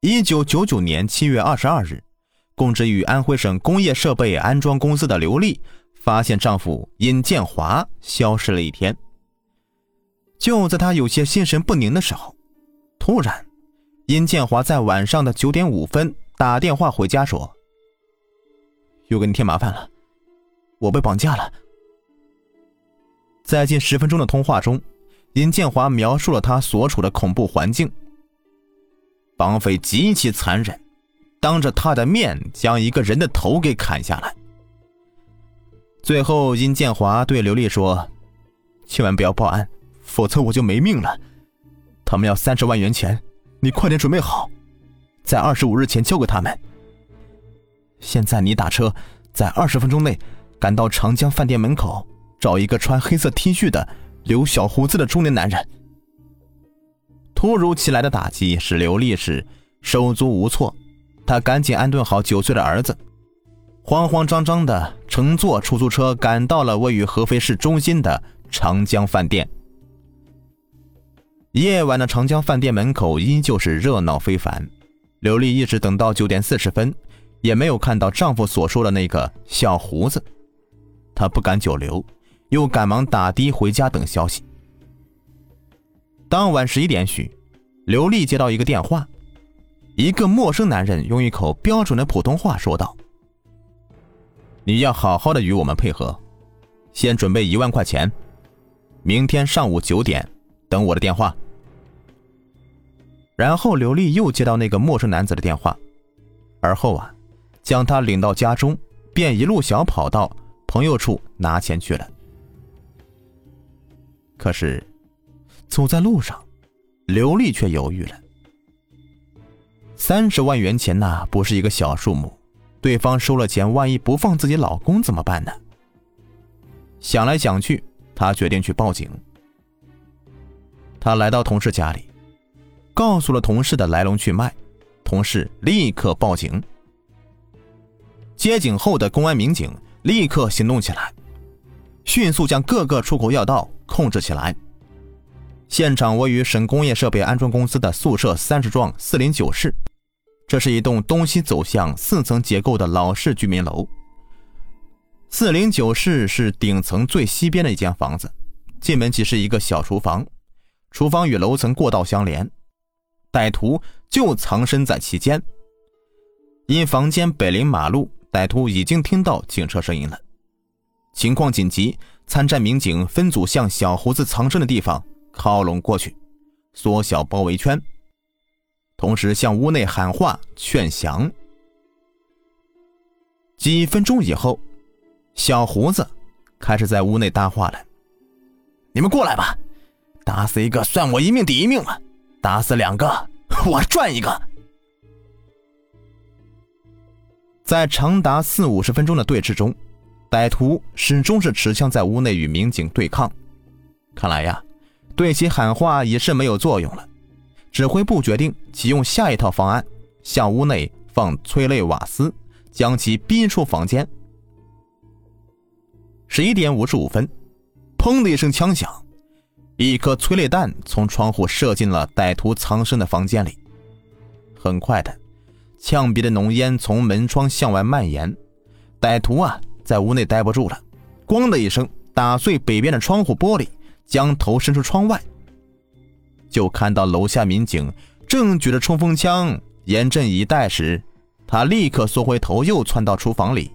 一九九九年七月二十二日，供职于安徽省工业设备安装公司的刘丽发现丈夫尹建华消失了一天。就在她有些心神不宁的时候，突然，尹建华在晚上的九点五分打电话回家说：“又给你添麻烦了，我被绑架了。”在近十分钟的通话中，尹建华描述了他所处的恐怖环境。绑匪极其残忍，当着他的面将一个人的头给砍下来。最后，殷建华对刘丽说：“千万不要报案，否则我就没命了。他们要三十万元钱，你快点准备好，在二十五日前交给他们。现在你打车，在二十分钟内赶到长江饭店门口。”找一个穿黑色 T 恤的、留小胡子的中年男人。突如其来的打击使刘丽是手足无措，她赶紧安顿好九岁的儿子，慌慌张张的乘坐出租车赶到了位于合肥市中心的长江饭店。夜晚的长江饭店门口依旧是热闹非凡，刘丽一直等到九点四十分，也没有看到丈夫所说的那个小胡子，她不敢久留。又赶忙打的回家等消息。当晚十一点许，刘丽接到一个电话，一个陌生男人用一口标准的普通话说道：“你要好好的与我们配合，先准备一万块钱，明天上午九点等我的电话。”然后刘丽又接到那个陌生男子的电话，而后啊，将他领到家中，便一路小跑到朋友处拿钱去了。可是，走在路上，刘丽却犹豫了。三十万元钱呐，不是一个小数目，对方收了钱，万一不放自己老公怎么办呢？想来想去，她决定去报警。她来到同事家里，告诉了同事的来龙去脉，同事立刻报警。接警后的公安民警立刻行动起来，迅速将各个出口要道。控制起来。现场位于省工业设备安装公司的宿舍三十幢四零九室，这是一栋东西走向四层结构的老式居民楼。四零九室是顶层最西边的一间房子，进门即是一个小厨房，厨房与楼层过道相连，歹徒就藏身在其间。因房间北临马路，歹徒已经听到警车声音了，情况紧急。参战民警分组向小胡子藏身的地方靠拢过去，缩小包围圈，同时向屋内喊话劝降。几分钟以后，小胡子开始在屋内搭话了：“你们过来吧，打死一个算我一命抵一命了，打死两个我赚一个。”在长达四五十分钟的对峙中。歹徒始终是持枪在屋内与民警对抗，看来呀，对其喊话已是没有作用了。指挥部决定启用下一套方案，向屋内放催泪瓦斯，将其逼出房间。十一点五十五分，砰的一声枪响，一颗催泪弹从窗户射进了歹徒藏身的房间里。很快的，呛鼻的浓烟从门窗向外蔓延，歹徒啊！在屋内待不住了，咣的一声打碎北边的窗户玻璃，将头伸出窗外，就看到楼下民警正举着冲锋枪严阵以待时，他立刻缩回头，又窜到厨房里，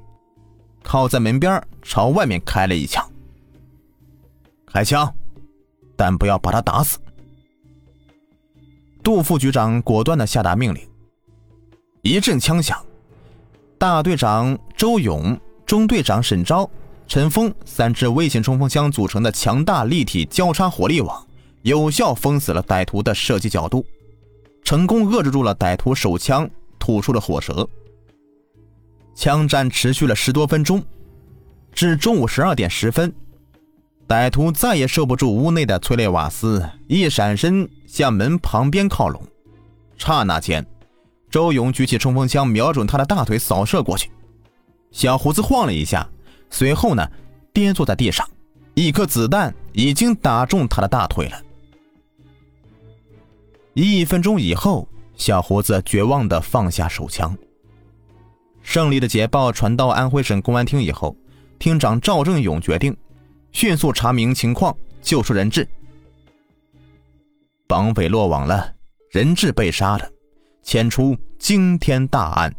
靠在门边朝外面开了一枪。开枪，但不要把他打死。杜副局长果断的下达命令。一阵枪响，大队长周勇。中队长沈钊、陈峰三支微型冲锋枪组成的强大立体交叉火力网，有效封死了歹徒的射击角度，成功遏制住了歹徒手枪吐出的火舌。枪战持续了十多分钟，至中午十二点十分，歹徒再也受不住屋内的催泪瓦斯，一闪身向门旁边靠拢。刹那间，周勇举起冲锋枪，瞄准他的大腿扫射过去。小胡子晃了一下，随后呢，跌坐在地上，一颗子弹已经打中他的大腿了。一分钟以后，小胡子绝望地放下手枪。胜利的捷报传到安徽省公安厅以后，厅长赵正勇决定迅速查明情况，救出人质。绑匪落网了，人质被杀了，牵出惊天大案。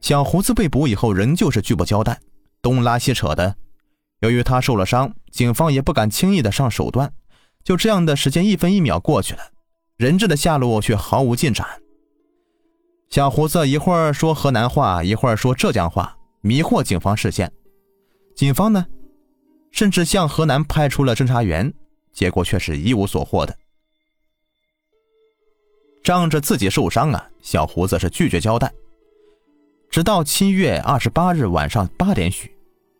小胡子被捕以后，仍旧是拒不交代，东拉西扯的。由于他受了伤，警方也不敢轻易的上手段。就这样的时间一分一秒过去了，人质的下落却毫无进展。小胡子一会儿说河南话，一会儿说浙江话，迷惑警方视线。警方呢，甚至向河南派出了侦查员，结果却是一无所获的。仗着自己受伤啊，小胡子是拒绝交代。直到七月二十八日晚上八点许，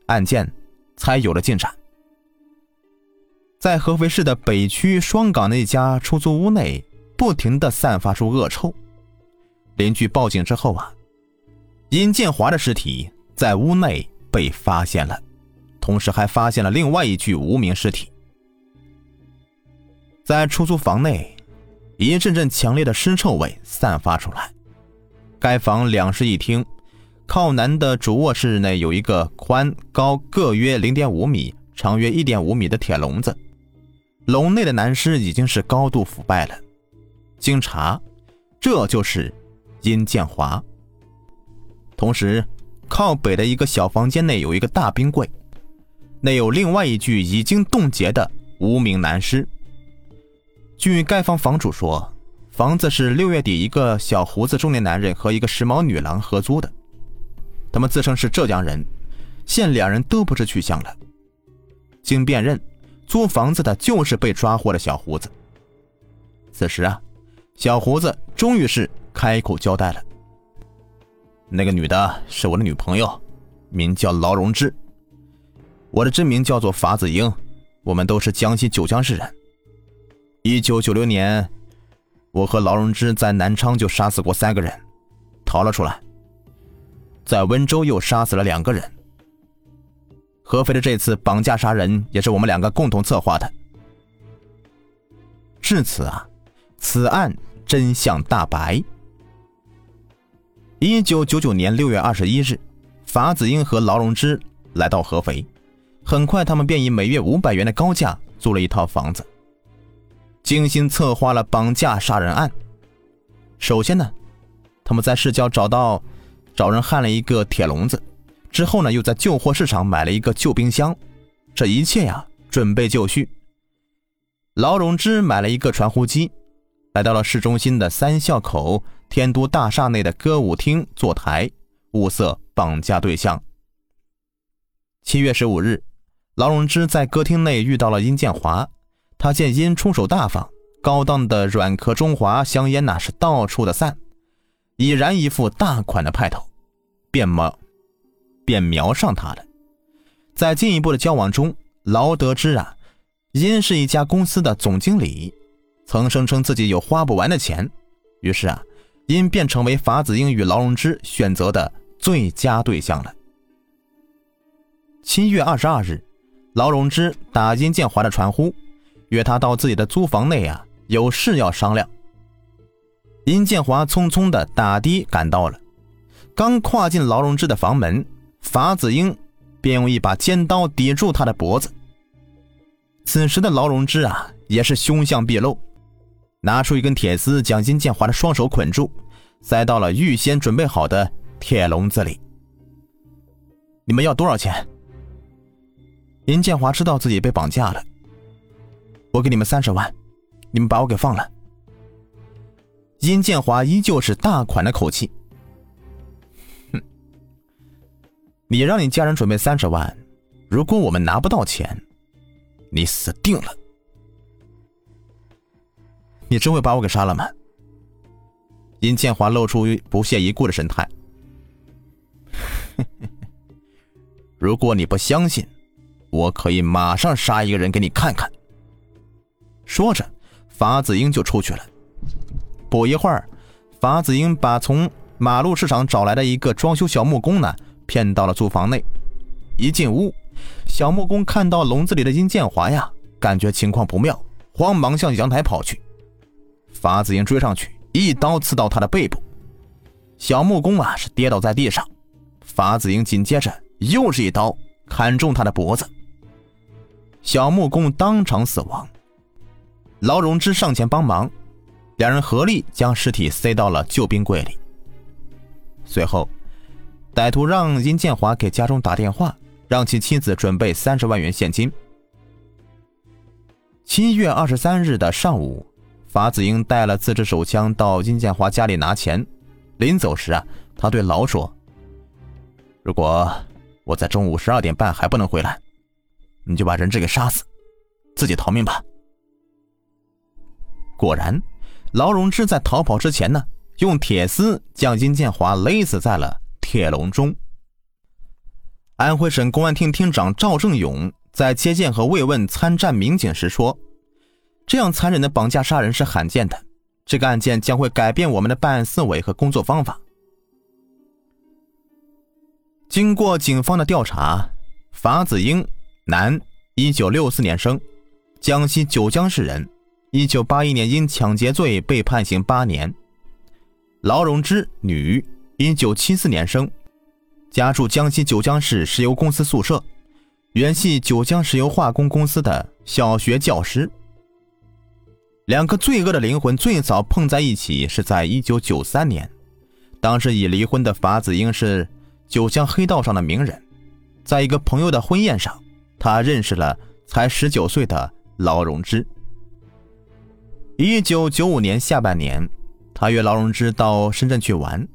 案件才有了进展。在合肥市的北区双岗的一家出租屋内，不停的散发出恶臭。邻居报警之后啊，殷建华的尸体在屋内被发现了，同时还发现了另外一具无名尸体。在出租房内，一阵阵强烈的尸臭味散发出来。该房两室一厅。靠南的主卧室内有一个宽高各约零点五米、长约一点五米的铁笼子，笼内的男尸已经是高度腐败了。经查，这就是殷建华。同时，靠北的一个小房间内有一个大冰柜，内有另外一具已经冻结的无名男尸。据该房房主说，房子是六月底一个小胡子中年男人和一个时髦女郎合租的。他们自称是浙江人，现两人都不知去向了。经辨认，租房子的就是被抓获的小胡子。此时啊，小胡子终于是开口交代了：“那个女的是我的女朋友，名叫劳荣枝，我的真名叫做法子英，我们都是江西九江市人。一九九六年，我和劳荣枝在南昌就杀死过三个人，逃了出来。”在温州又杀死了两个人。合肥的这次绑架杀人也是我们两个共同策划的。至此啊，此案真相大白。一九九九年六月二十一日，法子英和劳荣枝来到合肥，很快他们便以每月五百元的高价租了一套房子，精心策划了绑架杀人案。首先呢，他们在市郊找到。找人焊了一个铁笼子，之后呢，又在旧货市场买了一个旧冰箱，这一切呀，准备就绪。劳荣枝买了一个传呼机，来到了市中心的三孝口天都大厦内的歌舞厅坐台，物色绑架对象。七月十五日，劳荣枝在歌厅内遇到了殷建华，他见殷出手大方，高档的软壳中华香烟那是到处的散，已然一副大款的派头。便瞄，便瞄上他了。在进一步的交往中，劳得知啊，殷是一家公司的总经理，曾声称自己有花不完的钱。于是啊，殷便成为法子英与劳荣枝选择的最佳对象了。七月二十二日，劳荣枝打殷建华的传呼，约他到自己的租房内啊，有事要商量。殷建华匆匆的打的赶到了。刚跨进劳荣枝的房门，法子英便用一把尖刀抵住他的脖子。此时的劳荣枝啊，也是凶相毕露，拿出一根铁丝将殷建华的双手捆住，塞到了预先准备好的铁笼子里。你们要多少钱？殷建华知道自己被绑架了，我给你们三十万，你们把我给放了。殷建华依旧是大款的口气。你让你家人准备三十万，如果我们拿不到钱，你死定了。你真会把我给杀了吗？殷建华露出不屑一顾的神态。如果你不相信，我可以马上杀一个人给你看看。说着，法子英就出去了。不一会儿，法子英把从马路市场找来的一个装修小木工呢。骗到了租房内，一进屋，小木工看到笼子里的殷建华呀，感觉情况不妙，慌忙向阳台跑去。法子英追上去，一刀刺到他的背部。小木工啊是跌倒在地上，法子英紧接着又是一刀砍中他的脖子。小木工当场死亡。劳荣枝上前帮忙，两人合力将尸体塞到了救兵柜里。随后，歹徒让殷建华给家中打电话，让其妻子准备三十万元现金。七月二十三日的上午，法子英带了自制手枪到殷建华家里拿钱。临走时啊，他对劳说：“如果我在中午十二点半还不能回来，你就把人质给杀死，自己逃命吧。”果然，劳荣枝在逃跑之前呢，用铁丝将殷建华勒死在了铁笼中。安徽省公安厅厅长赵正勇。在接见和慰问参战民警时说：“这样残忍的绑架杀人是罕见的，这个案件将会改变我们的办案思维和工作方法。”经过警方的调查，法子英，男，一九六四年生，江西九江市人，一九八一年因抢劫罪被判刑八年；劳荣枝，女，一九七四年生，家住江西九江市石油公司宿舍。原系九江石油化工公司的小学教师。两个罪恶的灵魂最早碰在一起是在一九九三年，当时已离婚的法子英是九江黑道上的名人，在一个朋友的婚宴上，他认识了才十九岁的劳荣枝。一九九五年下半年，他约劳荣枝到深圳去玩，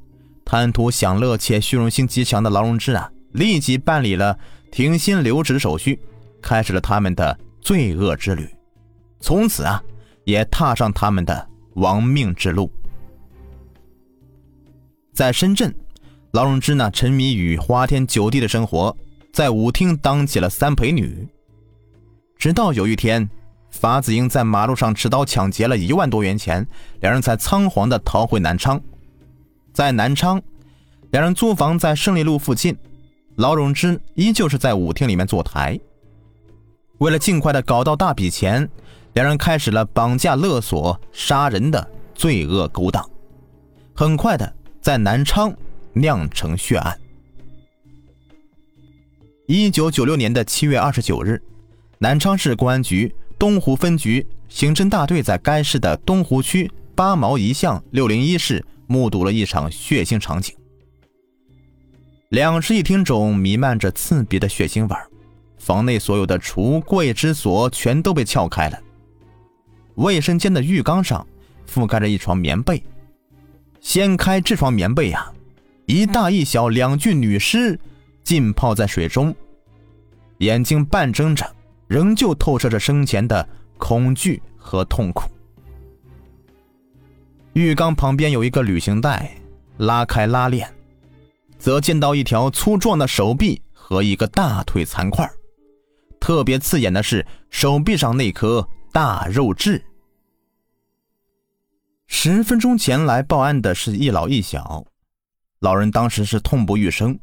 贪图享乐且虚荣心极强的劳荣枝啊，立即办理了。停薪留职手续，开始了他们的罪恶之旅，从此啊，也踏上他们的亡命之路。在深圳，劳荣枝呢沉迷于花天酒地的生活，在舞厅当起了三陪女。直到有一天，法子英在马路上持刀抢劫了一万多元钱，两人才仓皇的逃回南昌。在南昌，两人租房在胜利路附近。劳荣枝依旧是在舞厅里面坐台。为了尽快的搞到大笔钱，两人开始了绑架、勒索、杀人的罪恶勾当。很快的，在南昌酿成血案。一九九六年的七月二十九日，南昌市公安局东湖分局刑侦大队在该市的东湖区八毛一巷六零一室目睹了一场血腥场景。两室一厅中弥漫着刺鼻的血腥味房内所有的橱柜之锁全都被撬开了，卫生间的浴缸上覆盖着一床棉被，掀开这床棉被呀，一大一小两具女尸浸泡在水中，眼睛半睁着，仍旧透射着生前的恐惧和痛苦。浴缸旁边有一个旅行袋，拉开拉链。则见到一条粗壮的手臂和一个大腿残块，特别刺眼的是手臂上那颗大肉痣。十分钟前来报案的是一老一小，老人当时是痛不欲生，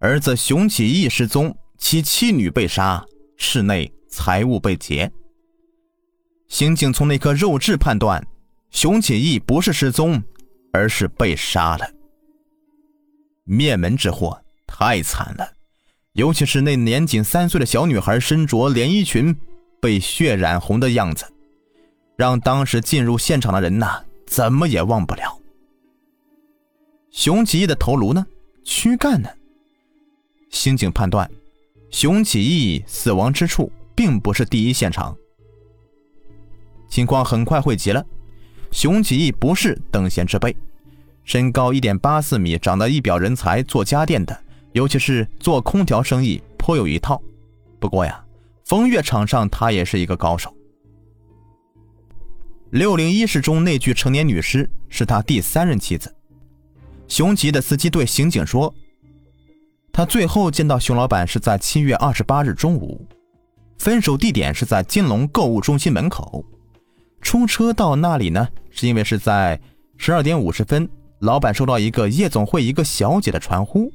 儿子熊启义失踪，其妻女被杀，室内财物被劫。刑警从那颗肉痣判断，熊启义不是失踪，而是被杀了。灭门之祸太惨了，尤其是那年仅三岁的小女孩身着连衣裙被血染红的样子，让当时进入现场的人呐怎么也忘不了。熊启义的头颅呢？躯干呢？刑警判断，熊启义死亡之处并不是第一现场。情况很快汇集了，熊启义不是等闲之辈。身高一点八四米，长得一表人才，做家电的，尤其是做空调生意颇有一套。不过呀，风月场上他也是一个高手。六零一室中那具成年女尸是他第三任妻子。熊吉的司机对刑警说，他最后见到熊老板是在七月二十八日中午，分手地点是在金龙购物中心门口，出车到那里呢，是因为是在十二点五十分。老板收到一个夜总会一个小姐的传呼，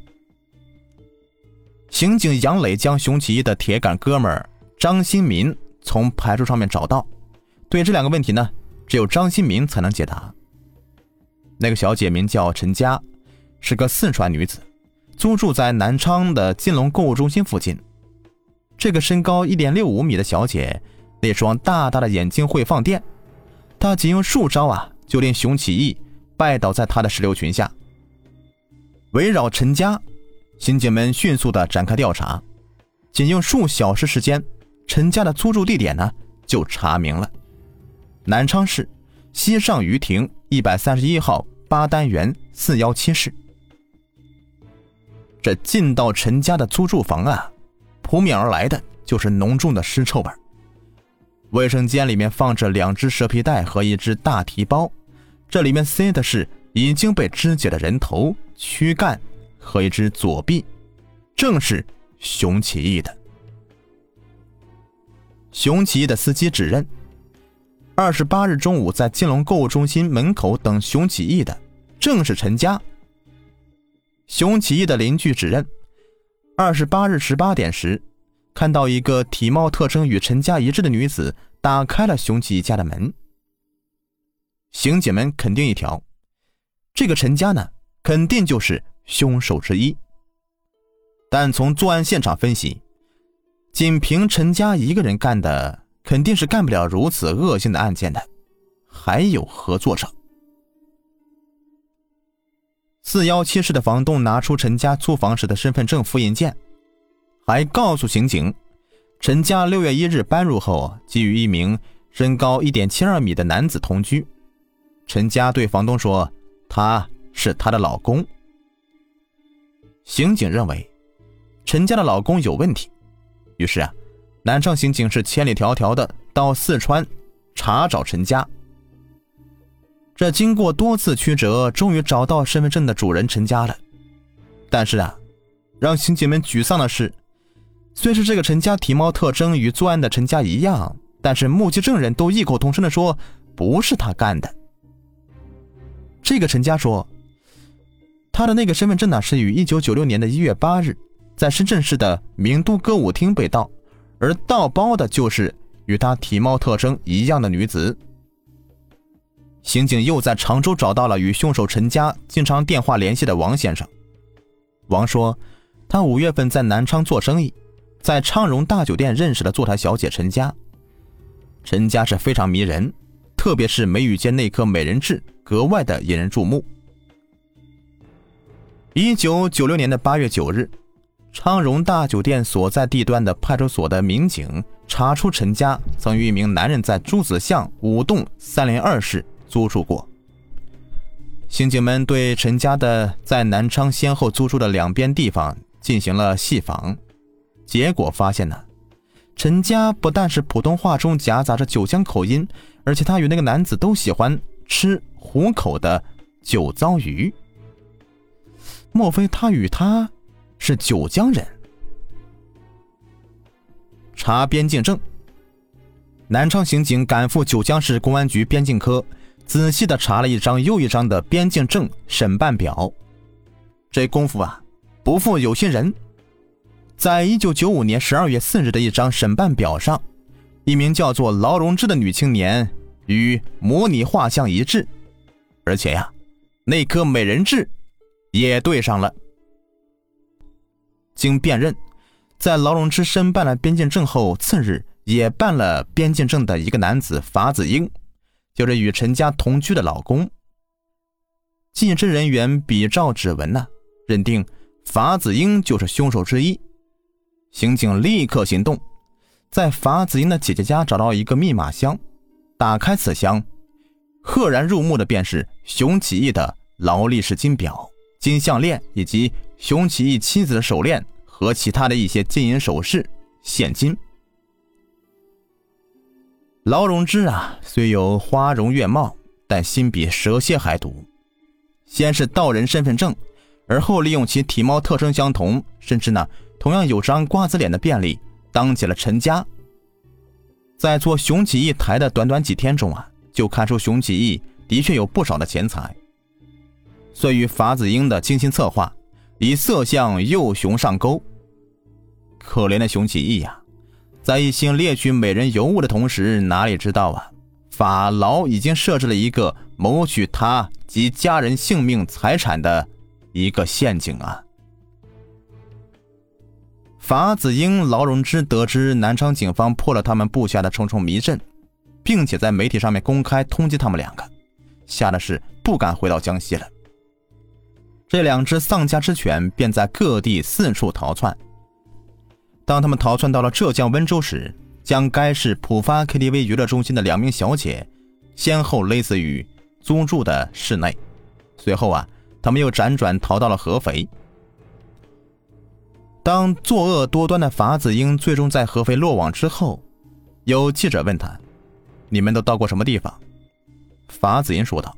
刑警杨磊将熊启义的铁杆哥们儿张新民从牌桌上面找到。对这两个问题呢，只有张新民才能解答。那个小姐名叫陈佳，是个四川女子，租住在南昌的金龙购物中心附近。这个身高一点六五米的小姐，那双大大的眼睛会放电，他仅用数招啊，就令熊起义拜倒在他的石榴裙下。围绕陈家，刑警们迅速的展开调查，仅用数小时时间，陈家的租住地点呢就查明了：南昌市西上余亭一百三十一号八单元四幺七室。这进到陈家的租住房啊，扑面而来的就是浓重的尸臭味。卫生间里面放着两只蛇皮袋和一只大提包，这里面塞的是已经被肢解的人头。躯干和一只左臂，正是熊起义的。熊起义的司机指认，二十八日中午在金龙购物中心门口等熊起义的，正是陈家。熊起义的邻居指认，二十八日十八点时，看到一个体貌特征与陈家一致的女子打开了熊吉家的门。刑警们肯定一条，这个陈家呢？肯定就是凶手之一，但从作案现场分析，仅凭陈家一个人干的，肯定是干不了如此恶性的案件的，还有合作者。四幺七室的房东拿出陈家租房时的身份证复印件，还告诉刑警，陈家六月一日搬入后，即与一名身高一点七二米的男子同居。陈家对房东说，他。是她的老公。刑警认为，陈家的老公有问题，于是啊，南昌刑警是千里迢迢的到四川查找陈家。这经过多次曲折，终于找到身份证的主人陈家了。但是啊，让刑警们沮丧的是，虽是这个陈家体貌特征与作案的陈家一样，但是目击证人都异口同声的说不是他干的。这个陈家说。他的那个身份证呢，是于一九九六年的一月八日，在深圳市的名都歌舞厅被盗，而盗包的就是与他体貌特征一样的女子。刑警又在常州找到了与凶手陈家经常电话联系的王先生。王说，他五月份在南昌做生意，在昌荣大酒店认识了坐台小姐陈佳。陈佳是非常迷人，特别是眉宇间那颗美人痣格外的引人注目。一九九六年的八月九日，昌荣大酒店所在地段的派出所的民警查出陈佳曾与一名男人在朱子巷五栋三零二室租住过。刑警们对陈家的在南昌先后租住的两边地方进行了细访，结果发现呢，陈家不但是普通话中夹杂着九江口音，而且他与那个男子都喜欢吃虎口的酒糟鱼。莫非他与他是九江人？查边境证。南昌刑警赶赴九江市公安局边境科，仔细的查了一张又一张的边境证审办表。这功夫啊，不负有心人，在一九九五年十二月四日的一张审办表上，一名叫做劳荣枝的女青年与模拟画像一致，而且呀，那颗美人痣。也对上了。经辨认，在劳荣枝申办了边境证后，次日也办了边境证的一个男子法子英，就是与陈家同居的老公。技侦人员比照指纹呢，认定法子英就是凶手之一。刑警立刻行动，在法子英的姐姐家找到一个密码箱，打开此箱，赫然入目的便是熊起义的劳力士金表。金项链以及熊起义妻子的手链和其他的一些金银首饰、现金。劳荣枝啊，虽有花容月貌，但心比蛇蝎还毒。先是盗人身份证，而后利用其体貌特征相同，甚至呢同样有张瓜子脸的便利，当起了陈家。在做熊起义台的短短几天中啊，就看出熊起义的确有不少的钱财。遂与法子英的精心策划，以色相诱熊上钩。可怜的熊起义呀，在一心猎取美人尤物的同时，哪里知道啊，法牢已经设置了一个谋取他及家人性命财产的一个陷阱啊！法子英、劳荣枝得知南昌警方破了他们布下的重重迷阵，并且在媒体上面公开通缉他们两个，吓得是不敢回到江西了。这两只丧家之犬便在各地四处逃窜。当他们逃窜到了浙江温州时，将该市浦发 KTV 娱乐中心的两名小姐先后勒死于租住的室内。随后啊，他们又辗转逃到了合肥。当作恶多端的法子英最终在合肥落网之后，有记者问他：“你们都到过什么地方？”法子英说道：“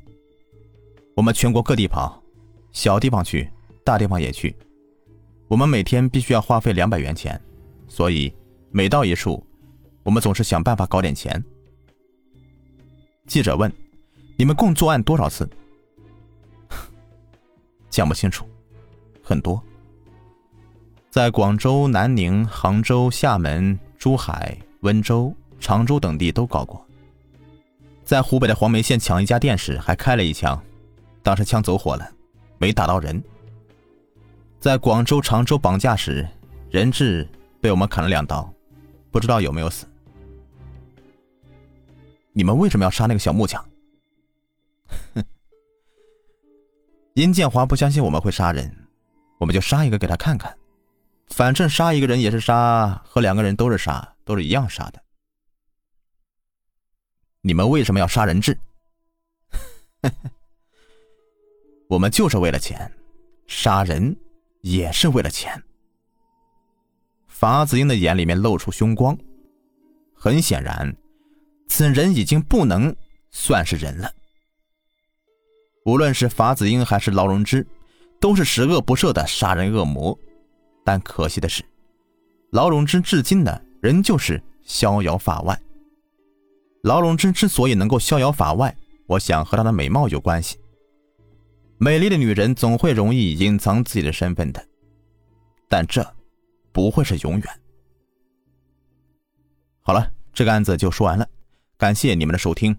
我们全国各地跑，小地方去，大地方也去。我们每天必须要花费两百元钱，所以每到一处，我们总是想办法搞点钱。”记者问：“你们共作案多少次？” 讲不清楚，很多。在广州、南宁、杭州、厦门、珠海、温州、常州等地都搞过。在湖北的黄梅县抢一家店时，还开了一枪，当时枪走火了，没打到人。在广州、常州绑架时，人质被我们砍了两刀，不知道有没有死。你们为什么要杀那个小木匠？哼，殷建华不相信我们会杀人，我们就杀一个给他看看。反正杀一个人也是杀，和两个人都是杀，都是一样杀的。你们为什么要杀人质？我们就是为了钱，杀人也是为了钱。法子英的眼里面露出凶光，很显然，此人已经不能算是人了。无论是法子英还是劳荣枝，都是十恶不赦的杀人恶魔。但可惜的是，劳荣枝至今呢，仍旧是逍遥法外。劳荣枝之所以能够逍遥法外，我想和她的美貌有关系。美丽的女人总会容易隐藏自己的身份的，但这不会是永远。好了，这个案子就说完了，感谢你们的收听。